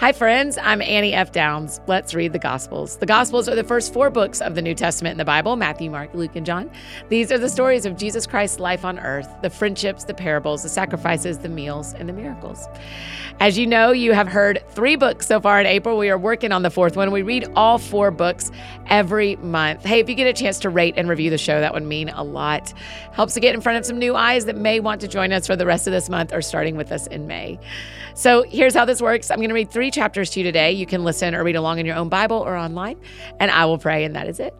Hi, friends. I'm Annie F. Downs. Let's read the Gospels. The Gospels are the first four books of the New Testament in the Bible Matthew, Mark, Luke, and John. These are the stories of Jesus Christ's life on earth the friendships, the parables, the sacrifices, the meals, and the miracles. As you know, you have heard three books so far in April. We are working on the fourth one. We read all four books every month. Hey, if you get a chance to rate and review the show, that would mean a lot. Helps to get in front of some new eyes that may want to join us for the rest of this month or starting with us in May. So here's how this works I'm going to read three chapters to you today. You can listen or read along in your own Bible or online, and I will pray, and that is it.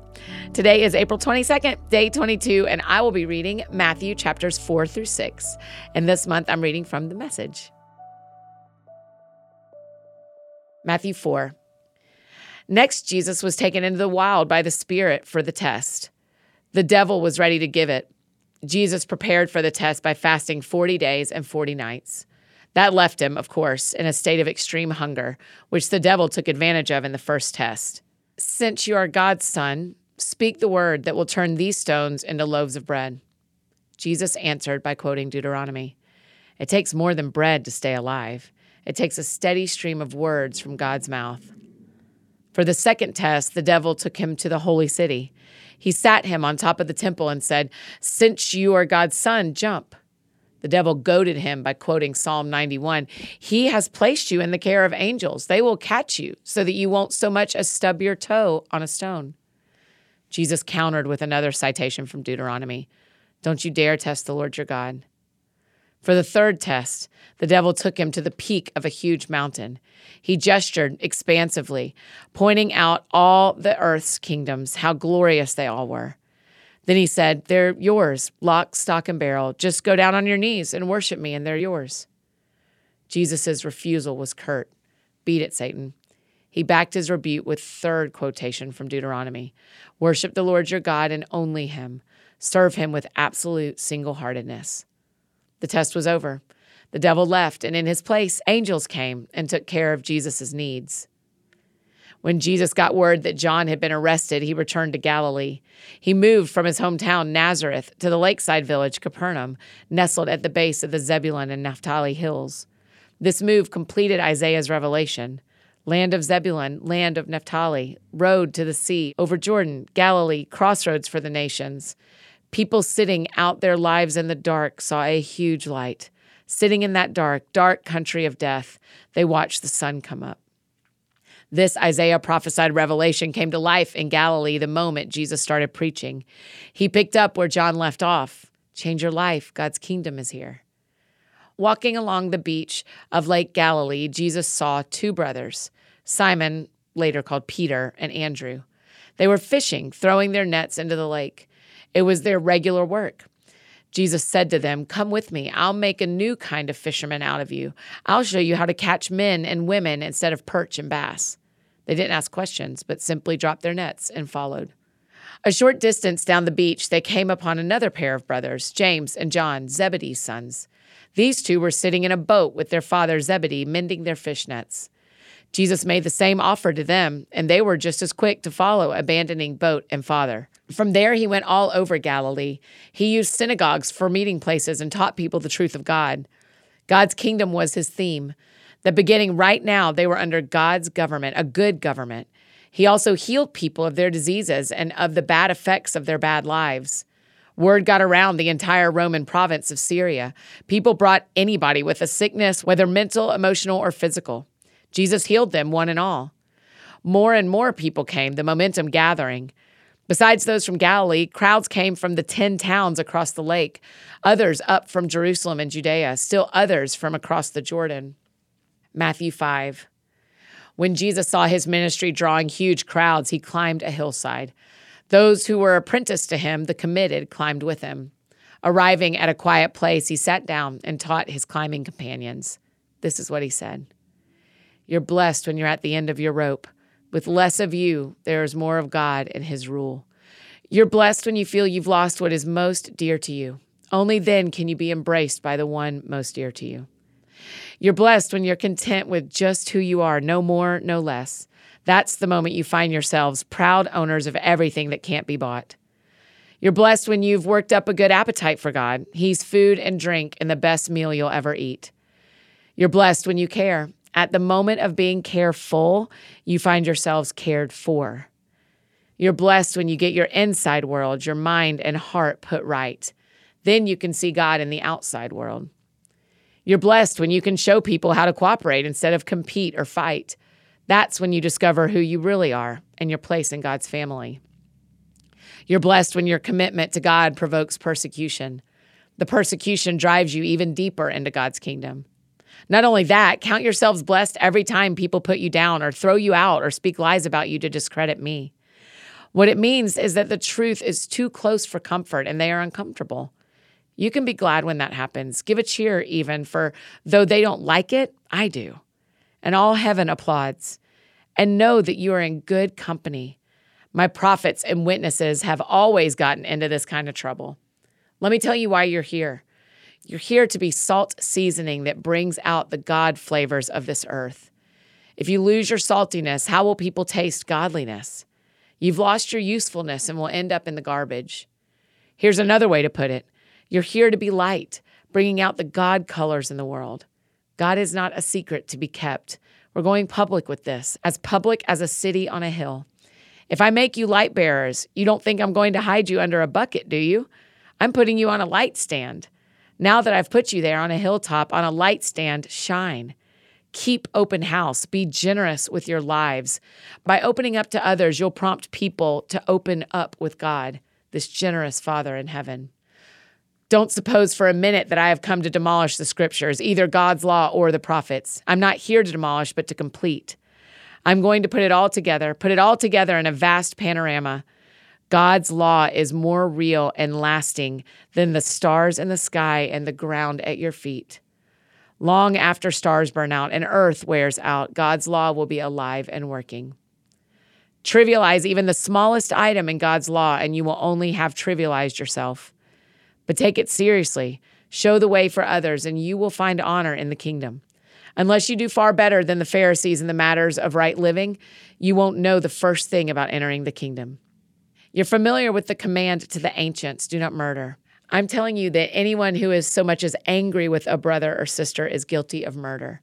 Today is April 22nd, day 22, and I will be reading Matthew chapters 4 through 6. And this month I'm reading from the message. Matthew 4. Next, Jesus was taken into the wild by the Spirit for the test. The devil was ready to give it. Jesus prepared for the test by fasting 40 days and 40 nights. That left him, of course, in a state of extreme hunger, which the devil took advantage of in the first test. Since you are God's son, speak the word that will turn these stones into loaves of bread. Jesus answered by quoting Deuteronomy It takes more than bread to stay alive, it takes a steady stream of words from God's mouth. For the second test, the devil took him to the holy city. He sat him on top of the temple and said, Since you are God's son, jump. The devil goaded him by quoting Psalm 91 He has placed you in the care of angels. They will catch you so that you won't so much as stub your toe on a stone. Jesus countered with another citation from Deuteronomy Don't you dare test the Lord your God. For the third test, the devil took him to the peak of a huge mountain. He gestured expansively, pointing out all the earth's kingdoms, how glorious they all were. Then he said, They're yours, lock, stock, and barrel. Just go down on your knees and worship me, and they're yours. Jesus' refusal was curt. Beat it, Satan. He backed his rebuke with third quotation from Deuteronomy Worship the Lord your God and only him. Serve him with absolute single heartedness. The test was over. The devil left, and in his place, angels came and took care of Jesus' needs. When Jesus got word that John had been arrested, he returned to Galilee. He moved from his hometown, Nazareth, to the lakeside village, Capernaum, nestled at the base of the Zebulun and Naphtali hills. This move completed Isaiah's revelation. Land of Zebulun, land of Naphtali, road to the sea, over Jordan, Galilee, crossroads for the nations. People sitting out their lives in the dark saw a huge light. Sitting in that dark, dark country of death, they watched the sun come up. This Isaiah prophesied revelation came to life in Galilee the moment Jesus started preaching. He picked up where John left off. Change your life, God's kingdom is here. Walking along the beach of Lake Galilee, Jesus saw two brothers, Simon, later called Peter, and Andrew. They were fishing, throwing their nets into the lake. It was their regular work. Jesus said to them, Come with me. I'll make a new kind of fisherman out of you. I'll show you how to catch men and women instead of perch and bass. They didn't ask questions, but simply dropped their nets and followed. A short distance down the beach, they came upon another pair of brothers, James and John, Zebedee's sons. These two were sitting in a boat with their father Zebedee, mending their fish nets. Jesus made the same offer to them, and they were just as quick to follow, abandoning boat and father. From there, he went all over Galilee. He used synagogues for meeting places and taught people the truth of God. God's kingdom was his theme. The beginning right now, they were under God's government, a good government. He also healed people of their diseases and of the bad effects of their bad lives. Word got around the entire Roman province of Syria. People brought anybody with a sickness, whether mental, emotional, or physical. Jesus healed them, one and all. More and more people came, the momentum gathering. Besides those from Galilee, crowds came from the 10 towns across the lake, others up from Jerusalem and Judea, still others from across the Jordan. Matthew 5. When Jesus saw his ministry drawing huge crowds, he climbed a hillside. Those who were apprenticed to him, the committed, climbed with him. Arriving at a quiet place, he sat down and taught his climbing companions. This is what he said You're blessed when you're at the end of your rope. With less of you, there is more of God and His rule. You're blessed when you feel you've lost what is most dear to you. Only then can you be embraced by the one most dear to you. You're blessed when you're content with just who you are, no more, no less. That's the moment you find yourselves proud owners of everything that can't be bought. You're blessed when you've worked up a good appetite for God. He's food and drink and the best meal you'll ever eat. You're blessed when you care At the moment of being careful, you find yourselves cared for. You're blessed when you get your inside world, your mind and heart put right. Then you can see God in the outside world. You're blessed when you can show people how to cooperate instead of compete or fight. That's when you discover who you really are and your place in God's family. You're blessed when your commitment to God provokes persecution. The persecution drives you even deeper into God's kingdom. Not only that, count yourselves blessed every time people put you down or throw you out or speak lies about you to discredit me. What it means is that the truth is too close for comfort and they are uncomfortable. You can be glad when that happens. Give a cheer, even, for though they don't like it, I do. And all heaven applauds. And know that you are in good company. My prophets and witnesses have always gotten into this kind of trouble. Let me tell you why you're here. You're here to be salt seasoning that brings out the God flavors of this earth. If you lose your saltiness, how will people taste godliness? You've lost your usefulness and will end up in the garbage. Here's another way to put it You're here to be light, bringing out the God colors in the world. God is not a secret to be kept. We're going public with this, as public as a city on a hill. If I make you light bearers, you don't think I'm going to hide you under a bucket, do you? I'm putting you on a light stand. Now that I've put you there on a hilltop, on a light stand, shine. Keep open house. Be generous with your lives. By opening up to others, you'll prompt people to open up with God, this generous Father in heaven. Don't suppose for a minute that I have come to demolish the scriptures, either God's law or the prophets. I'm not here to demolish, but to complete. I'm going to put it all together, put it all together in a vast panorama. God's law is more real and lasting than the stars in the sky and the ground at your feet. Long after stars burn out and earth wears out, God's law will be alive and working. Trivialize even the smallest item in God's law, and you will only have trivialized yourself. But take it seriously, show the way for others, and you will find honor in the kingdom. Unless you do far better than the Pharisees in the matters of right living, you won't know the first thing about entering the kingdom. You're familiar with the command to the ancients do not murder. I'm telling you that anyone who is so much as angry with a brother or sister is guilty of murder.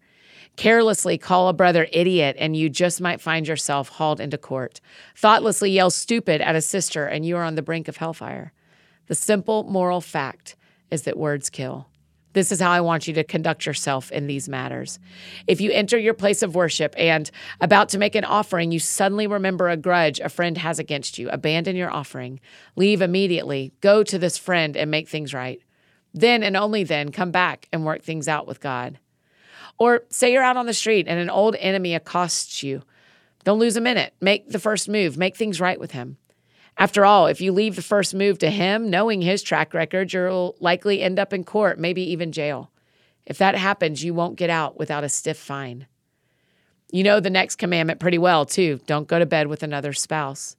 Carelessly call a brother idiot, and you just might find yourself hauled into court. Thoughtlessly yell stupid at a sister, and you are on the brink of hellfire. The simple moral fact is that words kill. This is how I want you to conduct yourself in these matters. If you enter your place of worship and about to make an offering, you suddenly remember a grudge a friend has against you, abandon your offering. Leave immediately. Go to this friend and make things right. Then and only then come back and work things out with God. Or say you're out on the street and an old enemy accosts you. Don't lose a minute. Make the first move, make things right with him. After all, if you leave the first move to him, knowing his track record, you'll likely end up in court, maybe even jail. If that happens, you won't get out without a stiff fine. You know the next commandment pretty well, too. Don't go to bed with another spouse.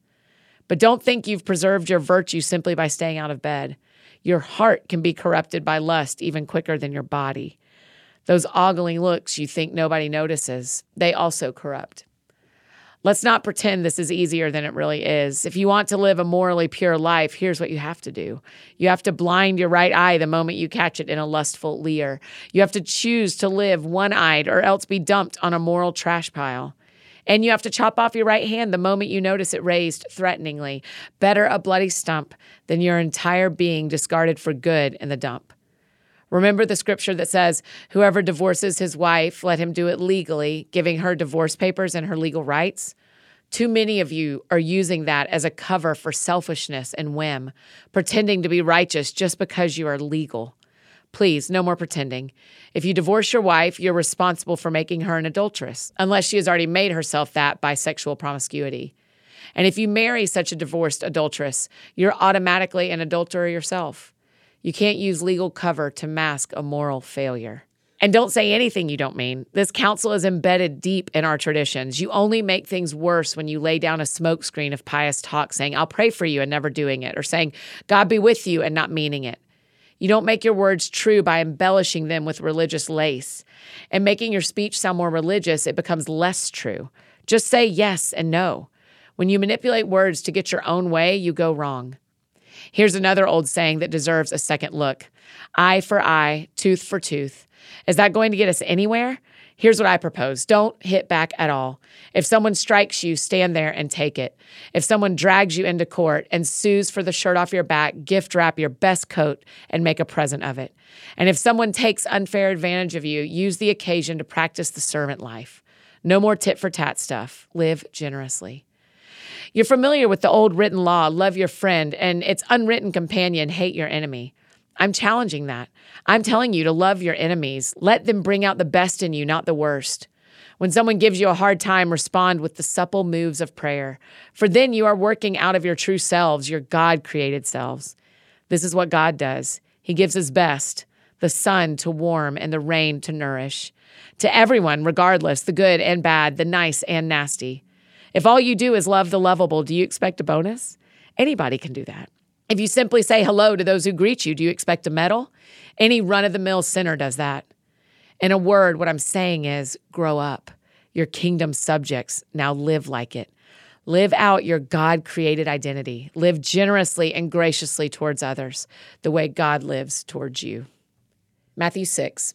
But don't think you've preserved your virtue simply by staying out of bed. Your heart can be corrupted by lust even quicker than your body. Those ogling looks you think nobody notices, they also corrupt. Let's not pretend this is easier than it really is. If you want to live a morally pure life, here's what you have to do you have to blind your right eye the moment you catch it in a lustful leer. You have to choose to live one eyed or else be dumped on a moral trash pile. And you have to chop off your right hand the moment you notice it raised threateningly. Better a bloody stump than your entire being discarded for good in the dump. Remember the scripture that says, Whoever divorces his wife, let him do it legally, giving her divorce papers and her legal rights? Too many of you are using that as a cover for selfishness and whim, pretending to be righteous just because you are legal. Please, no more pretending. If you divorce your wife, you're responsible for making her an adulteress, unless she has already made herself that by sexual promiscuity. And if you marry such a divorced adulteress, you're automatically an adulterer yourself. You can't use legal cover to mask a moral failure. And don't say anything you don't mean. This counsel is embedded deep in our traditions. You only make things worse when you lay down a smokescreen of pious talk saying, I'll pray for you and never doing it, or saying, God be with you and not meaning it. You don't make your words true by embellishing them with religious lace. And making your speech sound more religious, it becomes less true. Just say yes and no. When you manipulate words to get your own way, you go wrong. Here's another old saying that deserves a second look eye for eye, tooth for tooth. Is that going to get us anywhere? Here's what I propose don't hit back at all. If someone strikes you, stand there and take it. If someone drags you into court and sues for the shirt off your back, gift wrap your best coat and make a present of it. And if someone takes unfair advantage of you, use the occasion to practice the servant life. No more tit for tat stuff. Live generously. You're familiar with the old written law love your friend, and its unwritten companion hate your enemy. I'm challenging that. I'm telling you to love your enemies. Let them bring out the best in you, not the worst. When someone gives you a hard time, respond with the supple moves of prayer. For then you are working out of your true selves, your God created selves. This is what God does He gives His best the sun to warm and the rain to nourish. To everyone, regardless, the good and bad, the nice and nasty. If all you do is love the lovable, do you expect a bonus? Anybody can do that. If you simply say hello to those who greet you, do you expect a medal? Any run of the mill sinner does that. In a word, what I'm saying is grow up. Your kingdom subjects now live like it. Live out your God created identity. Live generously and graciously towards others, the way God lives towards you. Matthew 6.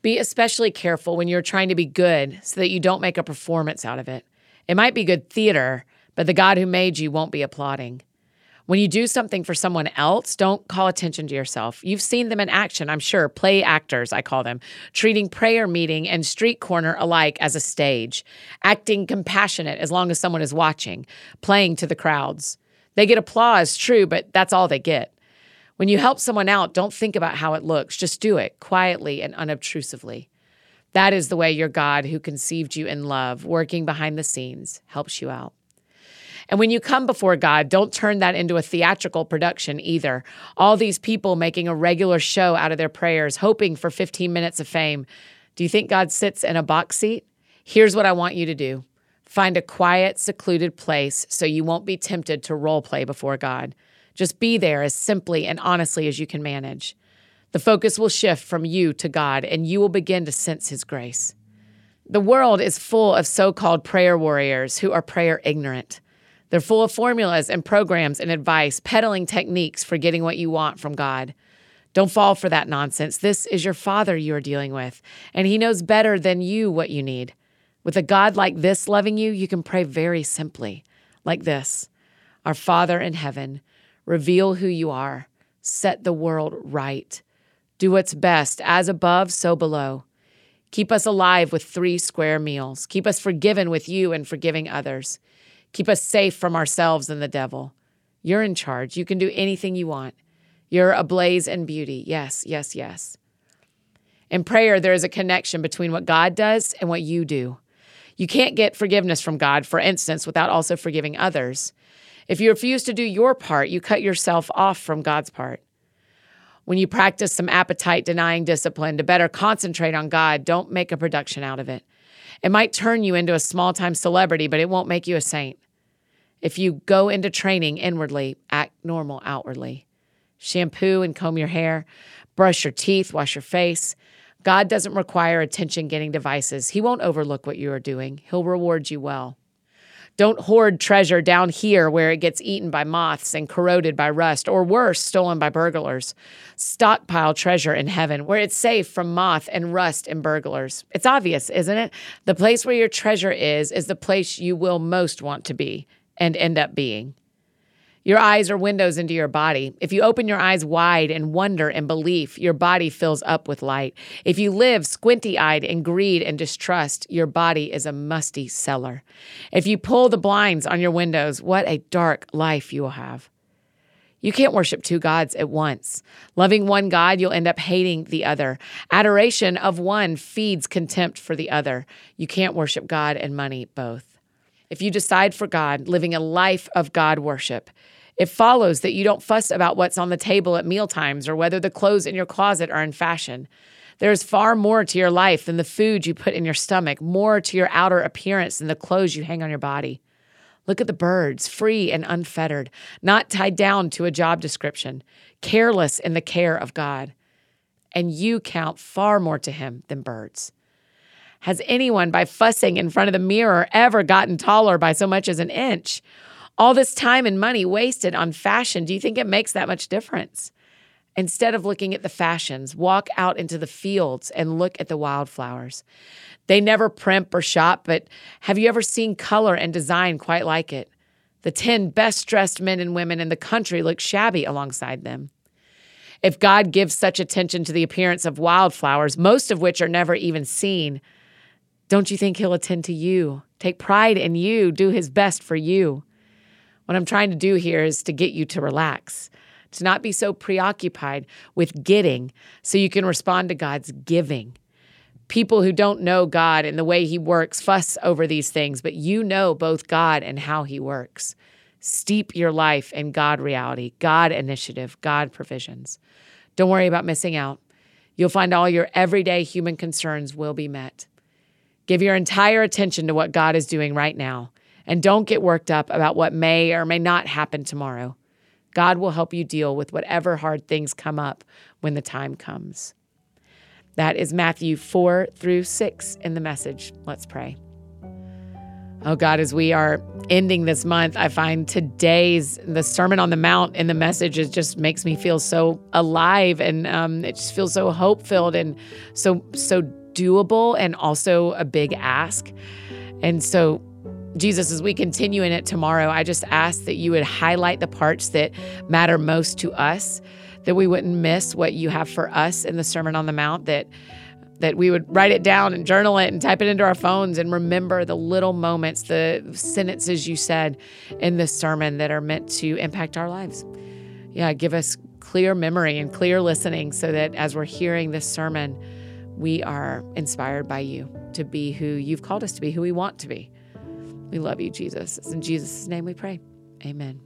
Be especially careful when you're trying to be good so that you don't make a performance out of it. It might be good theater, but the God who made you won't be applauding. When you do something for someone else, don't call attention to yourself. You've seen them in action, I'm sure, play actors, I call them, treating prayer meeting and street corner alike as a stage, acting compassionate as long as someone is watching, playing to the crowds. They get applause, true, but that's all they get. When you help someone out, don't think about how it looks. Just do it quietly and unobtrusively. That is the way your God, who conceived you in love, working behind the scenes, helps you out. And when you come before God, don't turn that into a theatrical production either. All these people making a regular show out of their prayers, hoping for 15 minutes of fame. Do you think God sits in a box seat? Here's what I want you to do find a quiet, secluded place so you won't be tempted to role play before God. Just be there as simply and honestly as you can manage. The focus will shift from you to God, and you will begin to sense His grace. The world is full of so called prayer warriors who are prayer ignorant. They're full of formulas and programs and advice, peddling techniques for getting what you want from God. Don't fall for that nonsense. This is your Father you are dealing with, and He knows better than you what you need. With a God like this loving you, you can pray very simply, like this Our Father in heaven, reveal who you are, set the world right. Do what's best, as above, so below. Keep us alive with three square meals. Keep us forgiven with you and forgiving others. Keep us safe from ourselves and the devil. You're in charge. You can do anything you want. You're ablaze in beauty. Yes, yes, yes. In prayer, there is a connection between what God does and what you do. You can't get forgiveness from God, for instance, without also forgiving others. If you refuse to do your part, you cut yourself off from God's part. When you practice some appetite denying discipline to better concentrate on God, don't make a production out of it. It might turn you into a small time celebrity, but it won't make you a saint. If you go into training inwardly, act normal outwardly. Shampoo and comb your hair, brush your teeth, wash your face. God doesn't require attention getting devices. He won't overlook what you are doing, He'll reward you well. Don't hoard treasure down here where it gets eaten by moths and corroded by rust, or worse, stolen by burglars. Stockpile treasure in heaven where it's safe from moth and rust and burglars. It's obvious, isn't it? The place where your treasure is, is the place you will most want to be and end up being. Your eyes are windows into your body. If you open your eyes wide in wonder and belief, your body fills up with light. If you live squinty eyed in greed and distrust, your body is a musty cellar. If you pull the blinds on your windows, what a dark life you will have. You can't worship two gods at once. Loving one God, you'll end up hating the other. Adoration of one feeds contempt for the other. You can't worship God and money both. If you decide for God, living a life of God worship, it follows that you don't fuss about what's on the table at mealtimes or whether the clothes in your closet are in fashion. There is far more to your life than the food you put in your stomach, more to your outer appearance than the clothes you hang on your body. Look at the birds, free and unfettered, not tied down to a job description, careless in the care of God. And you count far more to Him than birds. Has anyone, by fussing in front of the mirror, ever gotten taller by so much as an inch? All this time and money wasted on fashion, do you think it makes that much difference? Instead of looking at the fashions, walk out into the fields and look at the wildflowers. They never primp or shop, but have you ever seen color and design quite like it? The 10 best dressed men and women in the country look shabby alongside them. If God gives such attention to the appearance of wildflowers, most of which are never even seen, don't you think He'll attend to you? Take pride in you, do His best for you. What I'm trying to do here is to get you to relax, to not be so preoccupied with getting so you can respond to God's giving. People who don't know God and the way He works fuss over these things, but you know both God and how He works. Steep your life in God reality, God initiative, God provisions. Don't worry about missing out. You'll find all your everyday human concerns will be met. Give your entire attention to what God is doing right now, and don't get worked up about what may or may not happen tomorrow. God will help you deal with whatever hard things come up when the time comes. That is Matthew 4 through 6 in the message. Let's pray. Oh God, as we are ending this month, I find today's the Sermon on the Mount in the message it just makes me feel so alive, and um, it just feels so hope filled and so so doable, and also a big ask. And so, Jesus, as we continue in it tomorrow, I just ask that you would highlight the parts that matter most to us, that we wouldn't miss what you have for us in the Sermon on the Mount, that that we would write it down and journal it and type it into our phones and remember the little moments, the sentences you said in this sermon that are meant to impact our lives. Yeah, give us clear memory and clear listening so that as we're hearing this sermon, we are inspired by you to be who you've called us to be, who we want to be. We love you, Jesus. It's in Jesus' name we pray. Amen.